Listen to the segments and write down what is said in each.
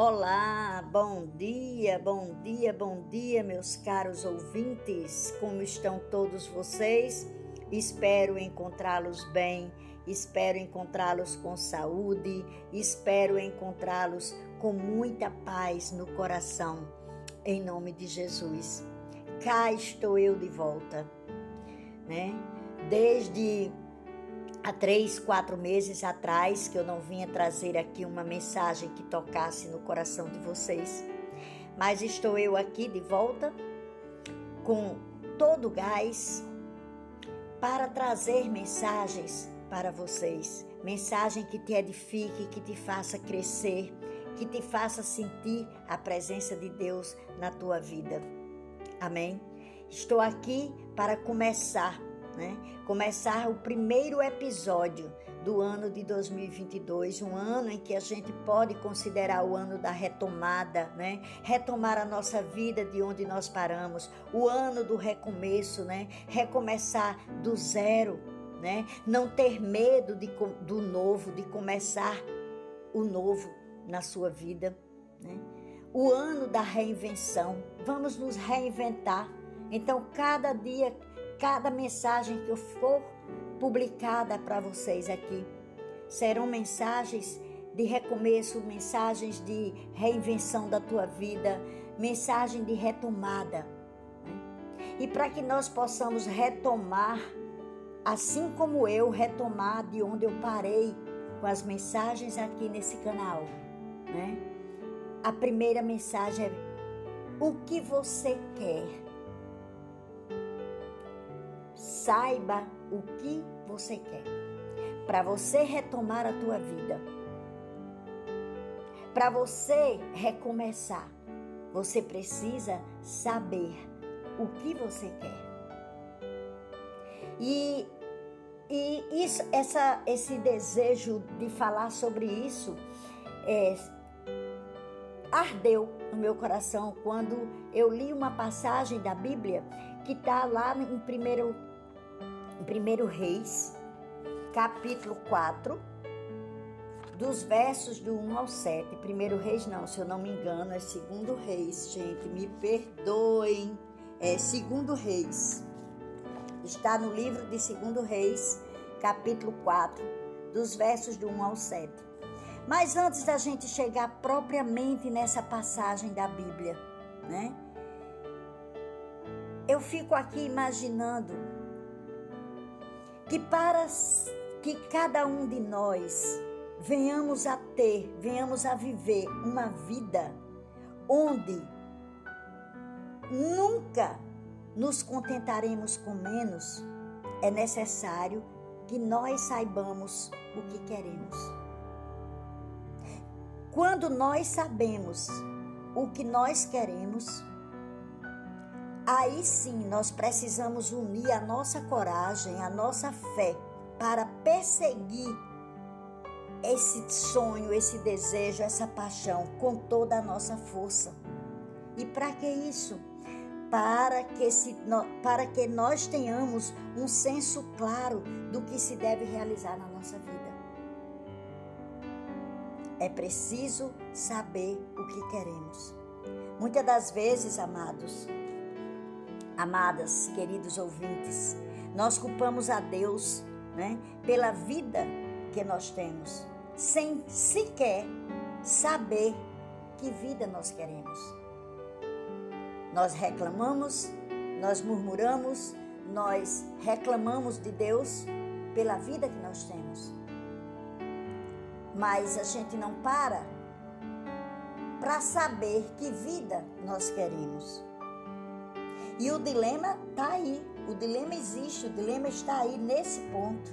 Olá, bom dia, bom dia, bom dia, meus caros ouvintes. Como estão todos vocês? Espero encontrá-los bem, espero encontrá-los com saúde, espero encontrá-los com muita paz no coração, em nome de Jesus. Cá estou eu de volta, né? Desde há três, quatro meses atrás que eu não vinha trazer aqui uma mensagem que tocasse no coração de vocês. Mas estou eu aqui de volta com todo o gás para trazer mensagens para vocês. Mensagem que te edifique, que te faça crescer, que te faça sentir a presença de Deus na tua vida. Amém? Estou aqui para começar né? Começar o primeiro episódio do ano de 2022, um ano em que a gente pode considerar o ano da retomada, né? Retomar a nossa vida de onde nós paramos, o ano do recomeço, né? Recomeçar do zero, né? Não ter medo de, do novo, de começar o novo na sua vida, né? O ano da reinvenção, vamos nos reinventar. Então, cada dia cada mensagem que eu for publicada para vocês aqui serão mensagens de recomeço, mensagens de reinvenção da tua vida, mensagem de retomada. Né? E para que nós possamos retomar, assim como eu retomar de onde eu parei com as mensagens aqui nesse canal, né? A primeira mensagem é o que você quer Saiba o que você quer. Para você retomar a tua vida. Para você recomeçar, você precisa saber o que você quer. E, e isso, essa, esse desejo de falar sobre isso é, ardeu no meu coração quando eu li uma passagem da Bíblia que está lá em primeiro, em primeiro Reis, capítulo 4, dos versos do 1 ao 7. Primeiro Reis não, se eu não me engano, é segundo Reis, gente, me perdoem. É segundo Reis. Está no livro de segundo Reis, capítulo 4, dos versos do 1 ao 7. Mas antes da gente chegar propriamente nessa passagem da Bíblia, né? eu fico aqui imaginando que para que cada um de nós venhamos a ter, venhamos a viver uma vida onde nunca nos contentaremos com menos, é necessário que nós saibamos o que queremos. Quando nós sabemos o que nós queremos, Aí sim nós precisamos unir a nossa coragem, a nossa fé para perseguir esse sonho, esse desejo, essa paixão com toda a nossa força. E para que isso? Para que, se, para que nós tenhamos um senso claro do que se deve realizar na nossa vida. É preciso saber o que queremos. Muitas das vezes, amados, Amadas, queridos ouvintes, nós culpamos a Deus né, pela vida que nós temos, sem sequer saber que vida nós queremos. Nós reclamamos, nós murmuramos, nós reclamamos de Deus pela vida que nós temos. Mas a gente não para para saber que vida nós queremos. E o dilema está aí. O dilema existe, o dilema está aí nesse ponto.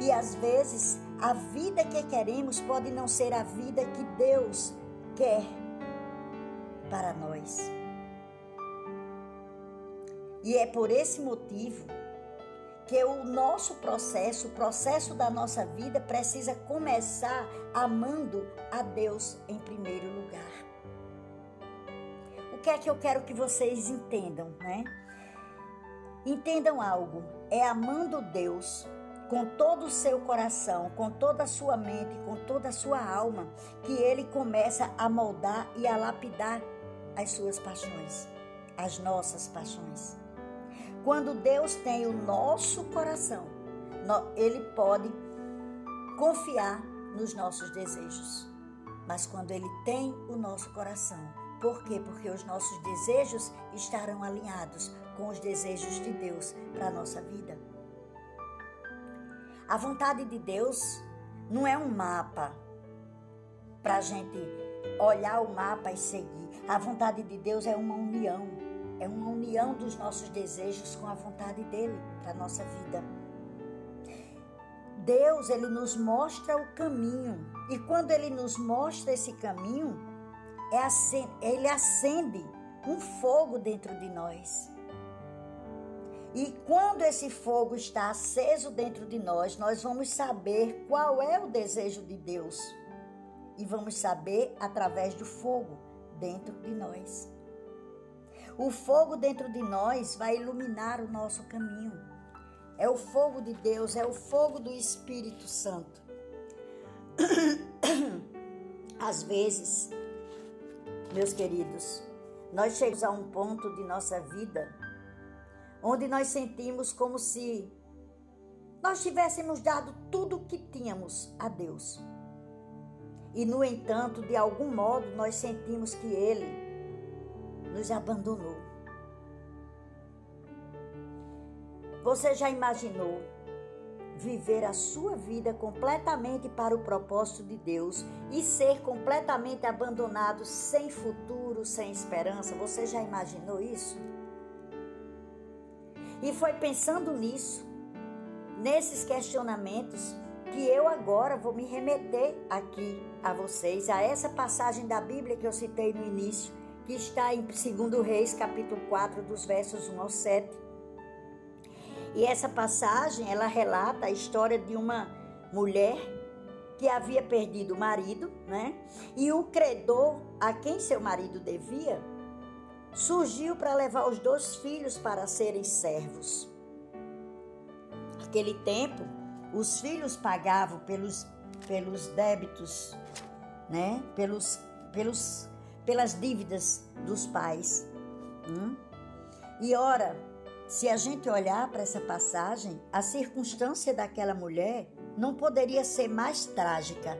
E às vezes a vida que queremos pode não ser a vida que Deus quer para nós. E é por esse motivo que o nosso processo, o processo da nossa vida, precisa começar amando a Deus em primeiro lugar que é que eu quero que vocês entendam, né? Entendam algo. É amando Deus com todo o seu coração, com toda a sua mente, com toda a sua alma, que ele começa a moldar e a lapidar as suas paixões, as nossas paixões. Quando Deus tem o nosso coração, ele pode confiar nos nossos desejos. Mas quando ele tem o nosso coração, por quê? Porque os nossos desejos estarão alinhados com os desejos de Deus para a nossa vida. A vontade de Deus não é um mapa para a gente olhar o mapa e seguir. A vontade de Deus é uma união. É uma união dos nossos desejos com a vontade dele para a nossa vida. Deus, ele nos mostra o caminho. E quando ele nos mostra esse caminho, ele acende um fogo dentro de nós. E quando esse fogo está aceso dentro de nós, nós vamos saber qual é o desejo de Deus. E vamos saber através do fogo dentro de nós. O fogo dentro de nós vai iluminar o nosso caminho. É o fogo de Deus, é o fogo do Espírito Santo. Às vezes, meus queridos, nós chegamos a um ponto de nossa vida onde nós sentimos como se nós tivéssemos dado tudo o que tínhamos a Deus. E, no entanto, de algum modo, nós sentimos que Ele nos abandonou. Você já imaginou viver a sua vida completamente para o propósito de Deus e ser completamente abandonado, sem futuro, sem esperança? Você já imaginou isso? E foi pensando nisso, nesses questionamentos, que eu agora vou me remeter aqui a vocês, a essa passagem da Bíblia que eu citei no início, que está em 2 Reis, capítulo 4, dos versos 1 ao 7. E essa passagem, ela relata a história de uma mulher que havia perdido o marido, né? E o credor a quem seu marido devia surgiu para levar os dois filhos para serem servos. Naquele tempo, os filhos pagavam pelos, pelos débitos, né? pelos, pelos, pelas dívidas dos pais. Hum? E ora, se a gente olhar para essa passagem, a circunstância daquela mulher não poderia ser mais trágica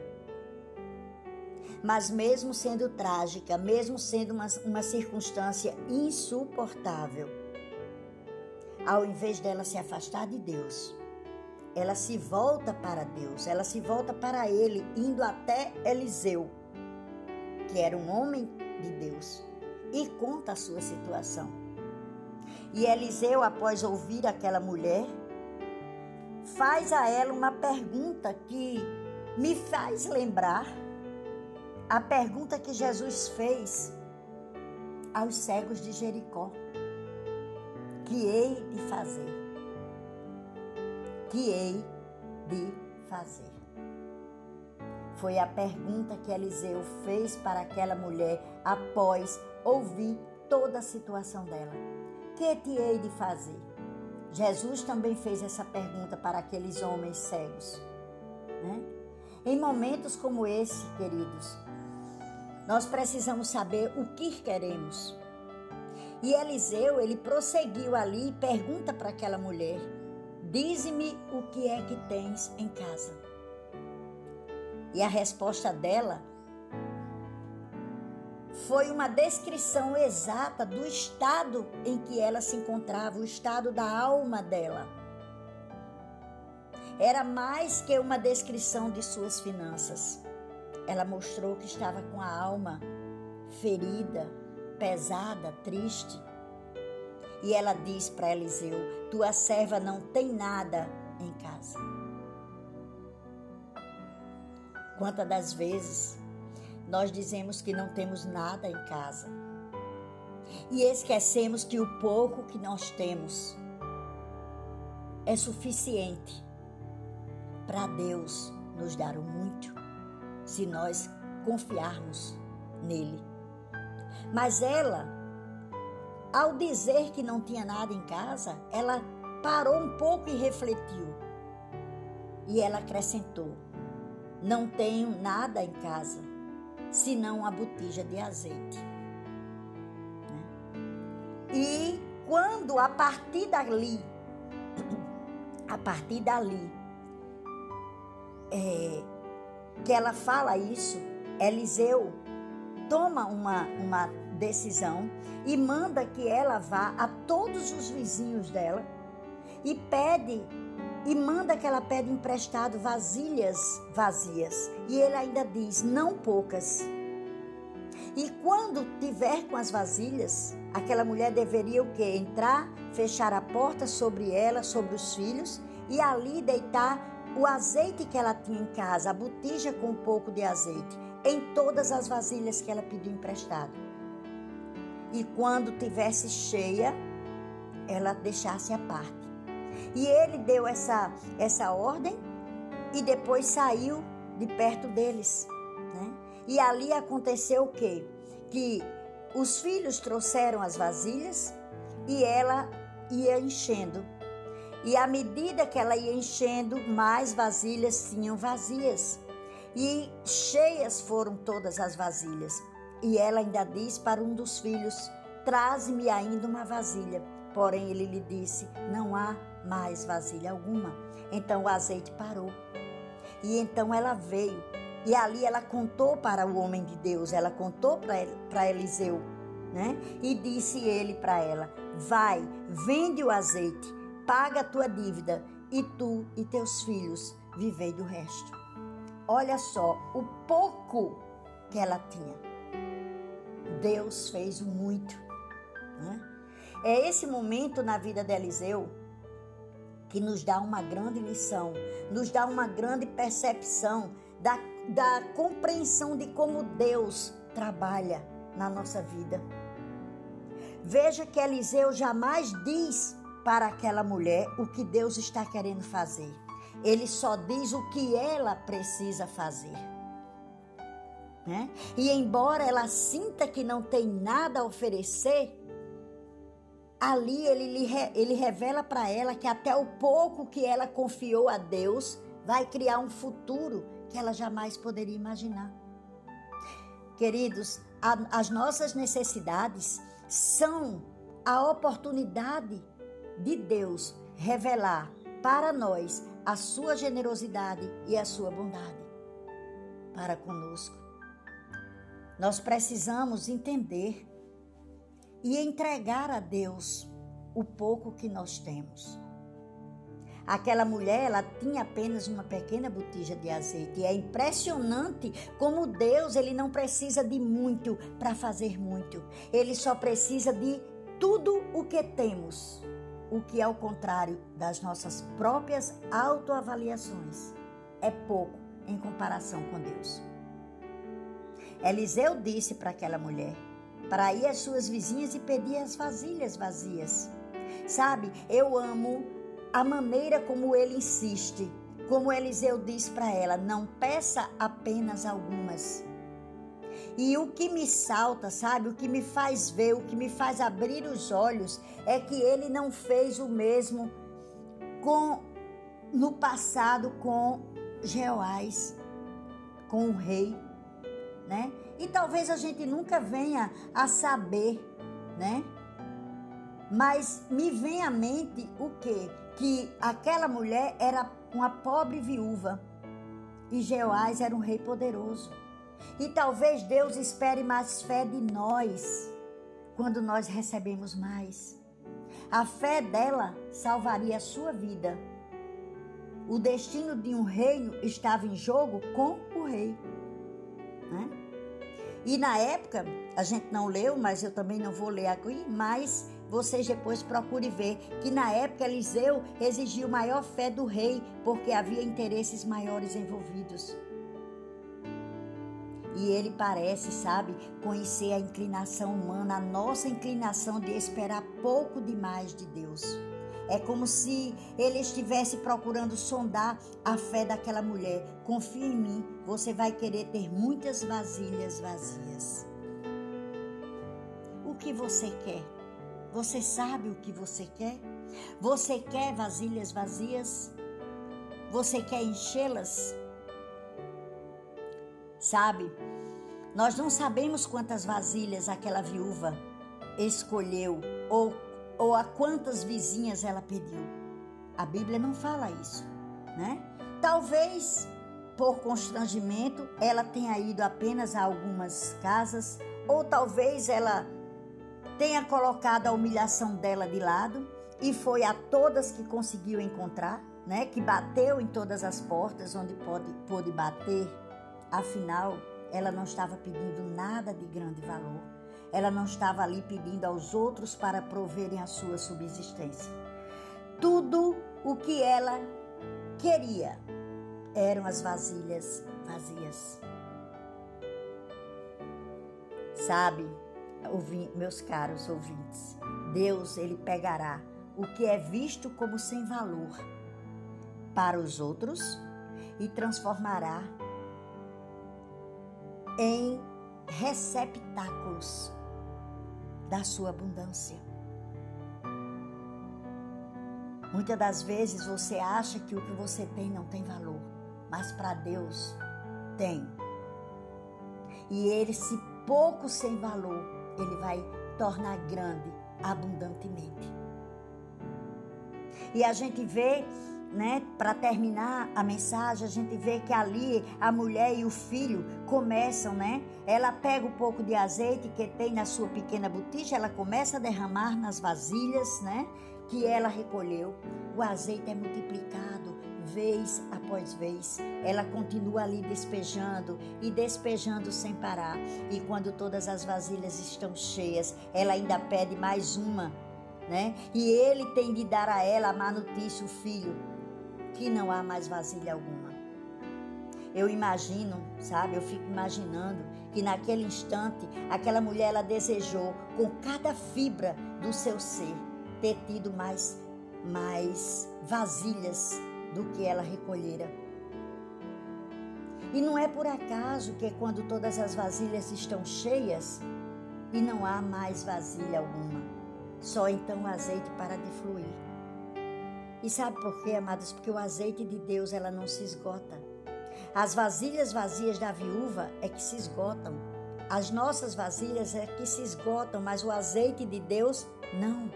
mas mesmo sendo trágica, mesmo sendo uma, uma circunstância insuportável, ao invés dela se afastar de Deus, ela se volta para Deus, ela se volta para Ele, indo até Eliseu, que era um homem de Deus, e conta a sua situação. E Eliseu, após ouvir aquela mulher, faz a ela uma pergunta que me faz lembrar a pergunta que Jesus fez aos cegos de Jericó: Que hei de fazer? Que hei de fazer? Foi a pergunta que Eliseu fez para aquela mulher após ouvir toda a situação dela. Que te hei de fazer? Jesus também fez essa pergunta para aqueles homens cegos. Né? Em momentos como esse, queridos, nós precisamos saber o que queremos. E Eliseu, ele prosseguiu ali e pergunta para aquela mulher: Dize-me o que é que tens em casa. E a resposta dela foi uma descrição exata do estado em que ela se encontrava, o estado da alma dela. Era mais que uma descrição de suas finanças. Ela mostrou que estava com a alma ferida, pesada, triste. E ela diz para Eliseu: Tua serva não tem nada em casa. Quantas das vezes nós dizemos que não temos nada em casa e esquecemos que o pouco que nós temos é suficiente para Deus nos dar o muito se nós confiarmos nele. Mas ela, ao dizer que não tinha nada em casa, ela parou um pouco e refletiu. E ela acrescentou: Não tenho nada em casa, senão a botija de azeite. Né? E quando a partir dali, a partir dali, é, que ela fala isso, Eliseu toma uma, uma decisão e manda que ela vá a todos os vizinhos dela e pede e manda que ela pede emprestado vasilhas vazias. E ele ainda diz: não poucas. E quando tiver com as vasilhas, aquela mulher deveria o quê? Entrar, fechar a porta sobre ela, sobre os filhos e ali deitar o azeite que ela tinha em casa, a botija com um pouco de azeite, em todas as vasilhas que ela pediu emprestado. E quando tivesse cheia, ela deixasse a parte. E ele deu essa, essa ordem e depois saiu de perto deles. Né? E ali aconteceu o quê? Que os filhos trouxeram as vasilhas e ela ia enchendo. E à medida que ela ia enchendo, mais vasilhas tinham vazias. E cheias foram todas as vasilhas. E ela ainda diz para um dos filhos: Traze-me ainda uma vasilha. Porém, ele lhe disse: Não há mais vasilha alguma. Então o azeite parou. E então ela veio. E ali ela contou para o homem de Deus, ela contou para Eliseu, né? E disse ele para ela: Vai, vende o azeite, paga a tua dívida, e tu e teus filhos vivei do resto. Olha só o pouco que ela tinha. Deus fez muito. Né? É esse momento na vida de Eliseu que nos dá uma grande lição, nos dá uma grande percepção da, da compreensão de como Deus trabalha na nossa vida. Veja que Eliseu jamais diz para aquela mulher o que Deus está querendo fazer. Ele só diz o que ela precisa fazer. Né? E embora ela sinta que não tem nada a oferecer, ali ele, ele revela para ela que até o pouco que ela confiou a Deus vai criar um futuro que ela jamais poderia imaginar. Queridos, a, as nossas necessidades são a oportunidade de Deus revelar para nós a sua generosidade e a sua bondade para conosco. Nós precisamos entender e entregar a Deus o pouco que nós temos. Aquela mulher, ela tinha apenas uma pequena botija de azeite. E é impressionante como Deus, ele não precisa de muito para fazer muito. Ele só precisa de tudo o que temos. O que é o contrário das nossas próprias autoavaliações. É pouco em comparação com Deus. Eliseu disse para aquela mulher: ir às suas vizinhas e pedir as vasilhas vazias. Sabe, eu amo a maneira como ele insiste, como Eliseu diz para ela: não peça apenas algumas. E o que me salta, sabe, o que me faz ver, o que me faz abrir os olhos, é que ele não fez o mesmo com no passado com Jeoás, com o rei, né? E talvez a gente nunca venha a saber, né? Mas me vem à mente o quê? Que aquela mulher era uma pobre viúva e Jeoás era um rei poderoso. E talvez Deus espere mais fé de nós quando nós recebemos mais. A fé dela salvaria a sua vida. O destino de um reino estava em jogo com o rei. Né? E na época, a gente não leu, mas eu também não vou ler aqui, mas vocês depois procurem ver que na época Eliseu exigiu maior fé do rei, porque havia interesses maiores envolvidos. E ele parece, sabe, conhecer a inclinação humana, a nossa inclinação de esperar pouco demais de Deus. É como se ele estivesse procurando sondar a fé daquela mulher. Confia em mim, você vai querer ter muitas vasilhas vazias. O que você quer? Você sabe o que você quer? Você quer vasilhas vazias? Você quer enchê-las? Sabe, nós não sabemos quantas vasilhas aquela viúva escolheu ou, ou a quantas vizinhas ela pediu. A Bíblia não fala isso, né? Talvez por constrangimento ela tenha ido apenas a algumas casas, ou talvez ela tenha colocado a humilhação dela de lado e foi a todas que conseguiu encontrar, né? Que bateu em todas as portas onde pode, pôde bater. Afinal, ela não estava pedindo nada de grande valor. Ela não estava ali pedindo aos outros para proverem a sua subsistência. Tudo o que ela queria eram as vasilhas vazias. Sabe, meus caros ouvintes, Deus ele pegará o que é visto como sem valor para os outros e transformará em receptáculos da sua abundância. Muitas das vezes você acha que o que você tem não tem valor, mas para Deus tem. E ele, se pouco sem valor, ele vai tornar grande abundantemente. E a gente vê né, para terminar a mensagem, a gente vê que ali a mulher e o filho começam, né? Ela pega um pouco de azeite que tem na sua pequena botija, ela começa a derramar nas vasilhas, né? Que ela recolheu. O azeite é multiplicado vez após vez. Ela continua ali despejando e despejando sem parar. E quando todas as vasilhas estão cheias, ela ainda pede mais uma, né? E ele tem de dar a ela a má notícia, o filho que não há mais vasilha alguma. Eu imagino, sabe, eu fico imaginando que naquele instante aquela mulher ela desejou com cada fibra do seu ser ter tido mais mais vasilhas do que ela recolhera. E não é por acaso que quando todas as vasilhas estão cheias e não há mais vasilha alguma, só então o azeite para de fluir. E sabe por quê, amados? Porque o azeite de Deus ela não se esgota. As vasilhas vazias da viúva é que se esgotam. As nossas vasilhas é que se esgotam, mas o azeite de Deus não.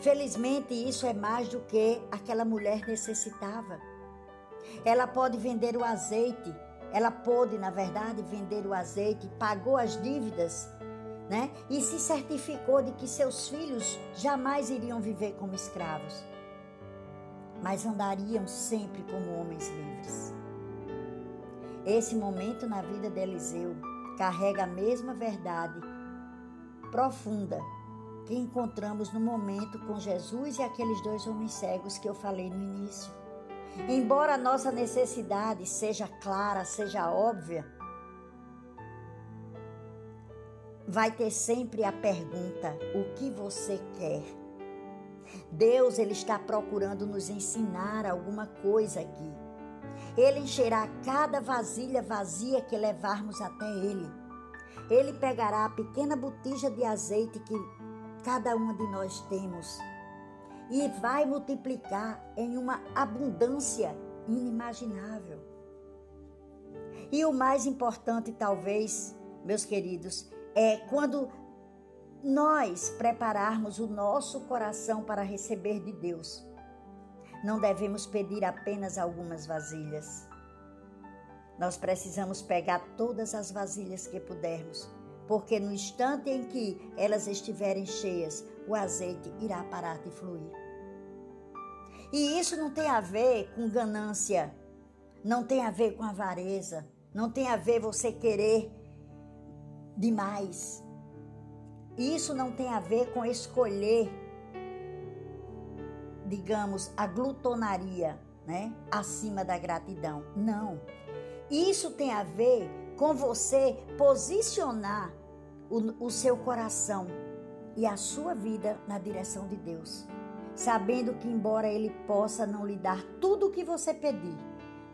Felizmente, isso é mais do que aquela mulher necessitava. Ela pode vender o azeite, ela pôde, na verdade, vender o azeite, pagou as dívidas né? E se certificou de que seus filhos jamais iriam viver como escravos, mas andariam sempre como homens livres. Esse momento na vida de Eliseu carrega a mesma verdade profunda que encontramos no momento com Jesus e aqueles dois homens cegos que eu falei no início. Embora a nossa necessidade seja clara, seja óbvia, vai ter sempre a pergunta: o que você quer? Deus ele está procurando nos ensinar alguma coisa aqui. Ele encherá cada vasilha vazia que levarmos até ele. Ele pegará a pequena botija de azeite que cada uma de nós temos e vai multiplicar em uma abundância inimaginável. E o mais importante, talvez, meus queridos, é quando nós prepararmos o nosso coração para receber de Deus. Não devemos pedir apenas algumas vasilhas. Nós precisamos pegar todas as vasilhas que pudermos, porque no instante em que elas estiverem cheias, o azeite irá parar de fluir. E isso não tem a ver com ganância, não tem a ver com avareza, não tem a ver você querer demais. Isso não tem a ver com escolher, digamos, a glutonaria, né, acima da gratidão. Não. Isso tem a ver com você posicionar o, o seu coração e a sua vida na direção de Deus, sabendo que embora ele possa não lhe dar tudo o que você pedir,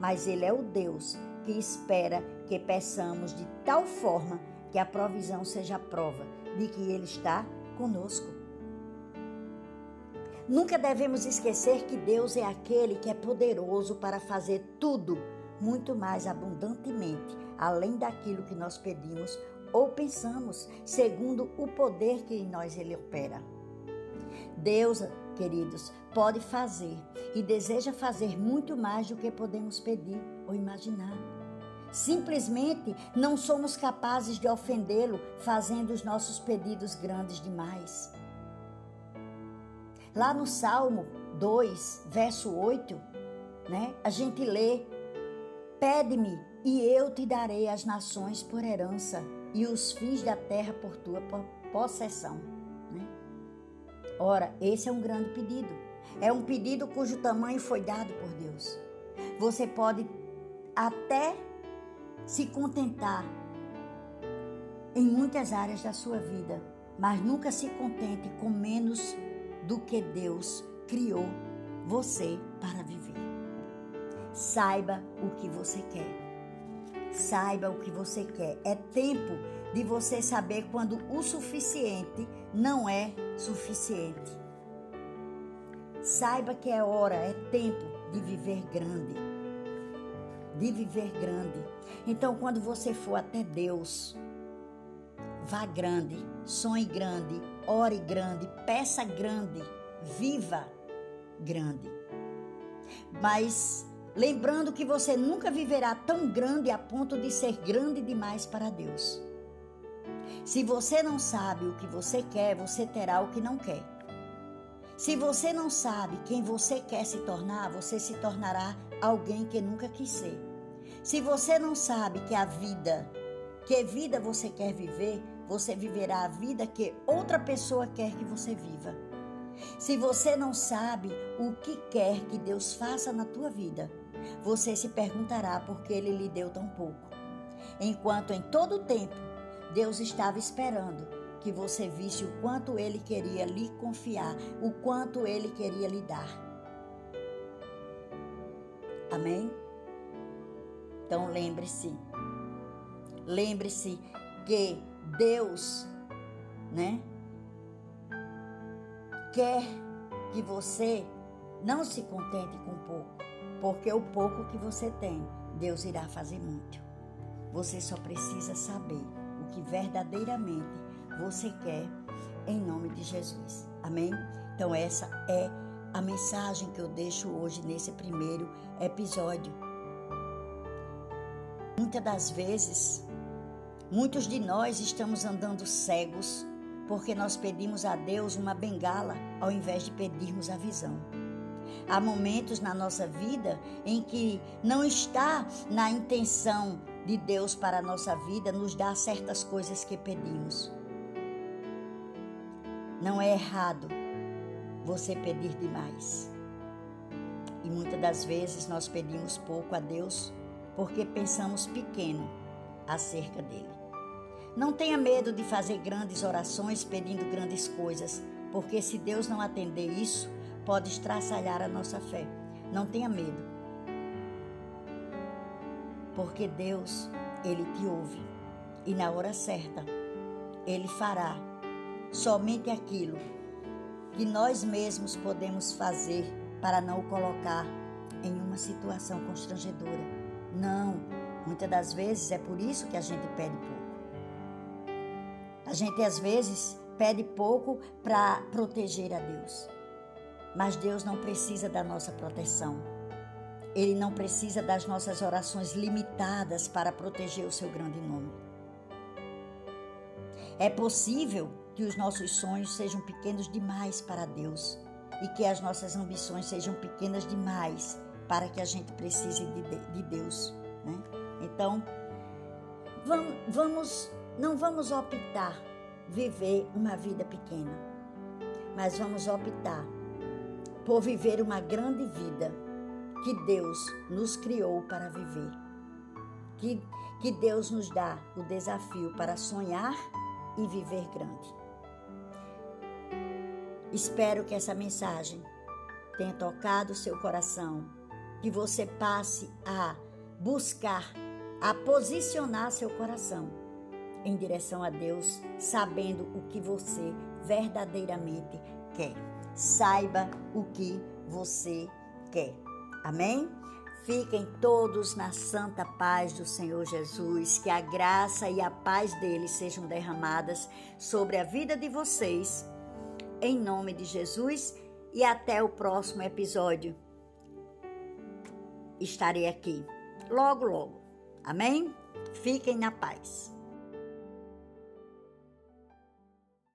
mas ele é o Deus que espera que peçamos de tal forma que a provisão seja a prova de que Ele está conosco. Nunca devemos esquecer que Deus é aquele que é poderoso para fazer tudo muito mais abundantemente, além daquilo que nós pedimos ou pensamos, segundo o poder que em nós ele opera. Deus, queridos, pode fazer e deseja fazer muito mais do que podemos pedir ou imaginar. Simplesmente não somos capazes de ofendê-lo fazendo os nossos pedidos grandes demais. Lá no Salmo 2, verso 8, né, a gente lê: Pede-me e eu te darei as nações por herança e os fins da terra por tua possessão. Né? Ora, esse é um grande pedido. É um pedido cujo tamanho foi dado por Deus. Você pode até se contentar em muitas áreas da sua vida, mas nunca se contente com menos do que Deus criou você para viver. Saiba o que você quer. Saiba o que você quer. É tempo de você saber quando o suficiente não é suficiente. Saiba que é hora, é tempo de viver grande. De viver grande. Então, quando você for até Deus, vá grande, sonhe grande, ore grande, peça grande, viva grande. Mas lembrando que você nunca viverá tão grande a ponto de ser grande demais para Deus. Se você não sabe o que você quer, você terá o que não quer. Se você não sabe quem você quer se tornar, você se tornará alguém que nunca quis ser. Se você não sabe que a vida, que vida você quer viver, você viverá a vida que outra pessoa quer que você viva. Se você não sabe o que quer que Deus faça na tua vida, você se perguntará por que ele lhe deu tão pouco. Enquanto em todo o tempo Deus estava esperando que você visse o quanto ele queria lhe confiar, o quanto ele queria lhe dar. Amém? Então lembre-se, lembre-se que Deus, né? Quer que você não se contente com pouco, porque o pouco que você tem, Deus irá fazer muito. Você só precisa saber o que verdadeiramente você quer em nome de Jesus. Amém? Então essa é a mensagem que eu deixo hoje nesse primeiro episódio. Muitas das vezes Muitos de nós estamos andando cegos porque nós pedimos a Deus uma bengala ao invés de pedirmos a visão. Há momentos na nossa vida em que não está na intenção de Deus para a nossa vida nos dar certas coisas que pedimos. Não é errado você pedir demais. E muitas das vezes nós pedimos pouco a Deus porque pensamos pequeno acerca dele. Não tenha medo de fazer grandes orações pedindo grandes coisas, porque se Deus não atender isso, pode estraçalhar a nossa fé. Não tenha medo. Porque Deus, Ele te ouve e na hora certa, Ele fará somente aquilo que nós mesmos podemos fazer para não o colocar em uma situação constrangedora. Não, muitas das vezes é por isso que a gente pede pouco. A gente às vezes pede pouco para proteger a Deus. Mas Deus não precisa da nossa proteção. Ele não precisa das nossas orações limitadas para proteger o seu grande nome. É possível que os nossos sonhos sejam pequenos demais para Deus e que as nossas ambições sejam pequenas demais para que a gente precise de, de Deus. Né? Então, vamos, vamos não vamos optar viver uma vida pequena, mas vamos optar por viver uma grande vida que Deus nos criou para viver. Que, que Deus nos dá o desafio para sonhar e viver grande. Espero que essa mensagem tenha tocado o seu coração, que você passe a buscar, a posicionar seu coração em direção a Deus, sabendo o que você verdadeiramente quer. saiba o que você quer. Amém? Fiquem todos na santa paz do Senhor Jesus, que a graça e a paz dele sejam derramadas sobre a vida de vocês, em nome de Jesus, e até o próximo episódio. Estarei aqui logo, logo. Amém? Fiquem na paz.